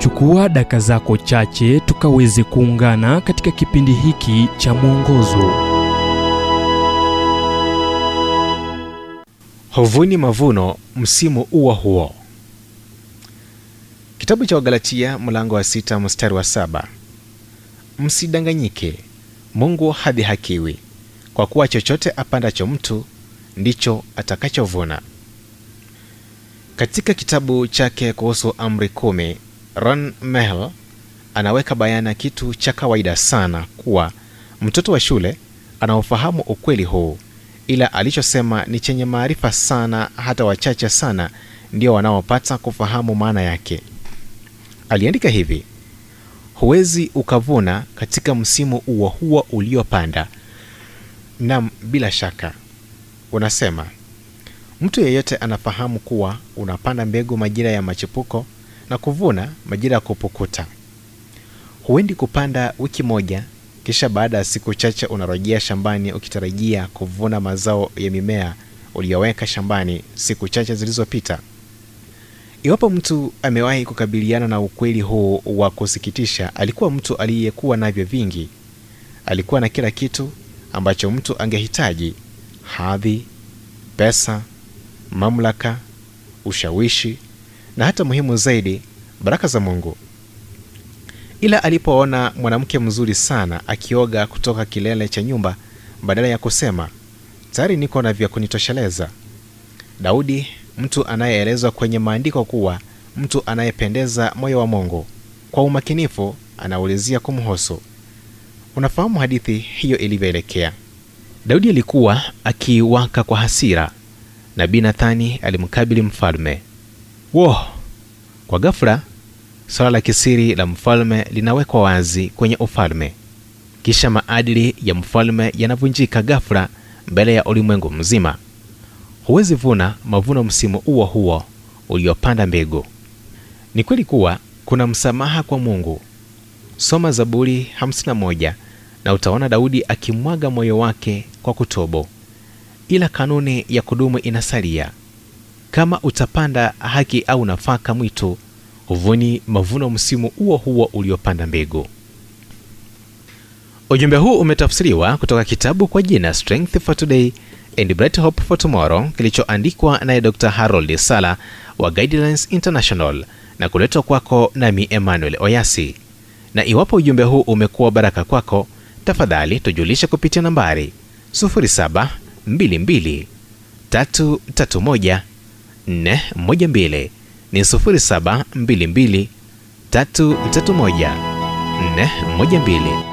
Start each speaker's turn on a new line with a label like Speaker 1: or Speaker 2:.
Speaker 1: Chukua daka zako chache tukaweze kuungana katika kipindi hiki cha mwongozo.
Speaker 2: Hovuni mavuno msimu uwa huo. Kitabu cha Wagalatia mlango wa sita mstari wa saba. Msidanganyike, Mungu hadhihakiwi, kwa kuwa chochote apandacho mtu ndicho atakachovuna. Katika kitabu chake kuhusu amri Ron Mehl anaweka bayana kitu cha kawaida sana kuwa mtoto wa shule anaofahamu ukweli huu, ila alichosema ni chenye maarifa sana, hata wachache sana ndio wanaopata kufahamu maana yake. Aliandika hivi: huwezi ukavuna katika msimu huo huo uliopanda. Nam, bila shaka unasema mtu yeyote anafahamu kuwa unapanda mbegu majira ya machipuko na kuvuna majira ya kupukuta. Huendi kupanda wiki moja kisha baada ya siku chache unarejea shambani ukitarajia kuvuna mazao ya mimea uliyoweka shambani siku chache zilizopita. Iwapo mtu amewahi kukabiliana na ukweli huu wa kusikitisha, alikuwa mtu aliyekuwa navyo vingi. Alikuwa na kila kitu ambacho mtu angehitaji: hadhi, pesa, mamlaka, ushawishi na hata muhimu zaidi, baraka za Mungu. Ila alipoona mwanamke mzuri sana akioga kutoka kilele cha nyumba, badala ya kusema tayari niko na vya kunitosheleza, Daudi, mtu anayeelezwa kwenye maandiko kuwa mtu anayependeza moyo wa Mungu, kwa umakinifu anaulizia kumhusu. Unafahamu hadithi hiyo ilivyoelekea. Daudi alikuwa akiwaka kwa hasira. Nabii Nathani alimkabili mfalme. Wo! Kwa ghafla swala la kisiri la mfalme linawekwa wazi kwenye ufalme, kisha maadili ya mfalme yanavunjika ghafla mbele ya ulimwengu mzima. Huwezi vuna mavuno msimu huo huo uliopanda mbegu. Ni kweli kuwa kuna msamaha kwa Mungu. Soma Zaburi 51 na utaona Daudi akimwaga moyo wake kwa kutobo, ila kanuni ya kudumu inasalia. Kama utapanda haki au nafaka mwitu, huvuni mavuno msimu huo huo uliopanda mbegu. Ujumbe huu umetafsiriwa kutoka kitabu kwa jina Strength for Today and Bright Hope for Tomorrow kilichoandikwa naye Dr. Harold Sala wa Guidelines International na kuletwa kwako nami Emmanuel Oyasi. Na iwapo ujumbe huu umekuwa baraka kwako, tafadhali tujulishe kupitia nambari 0722 331 412 ni 0722 331 412.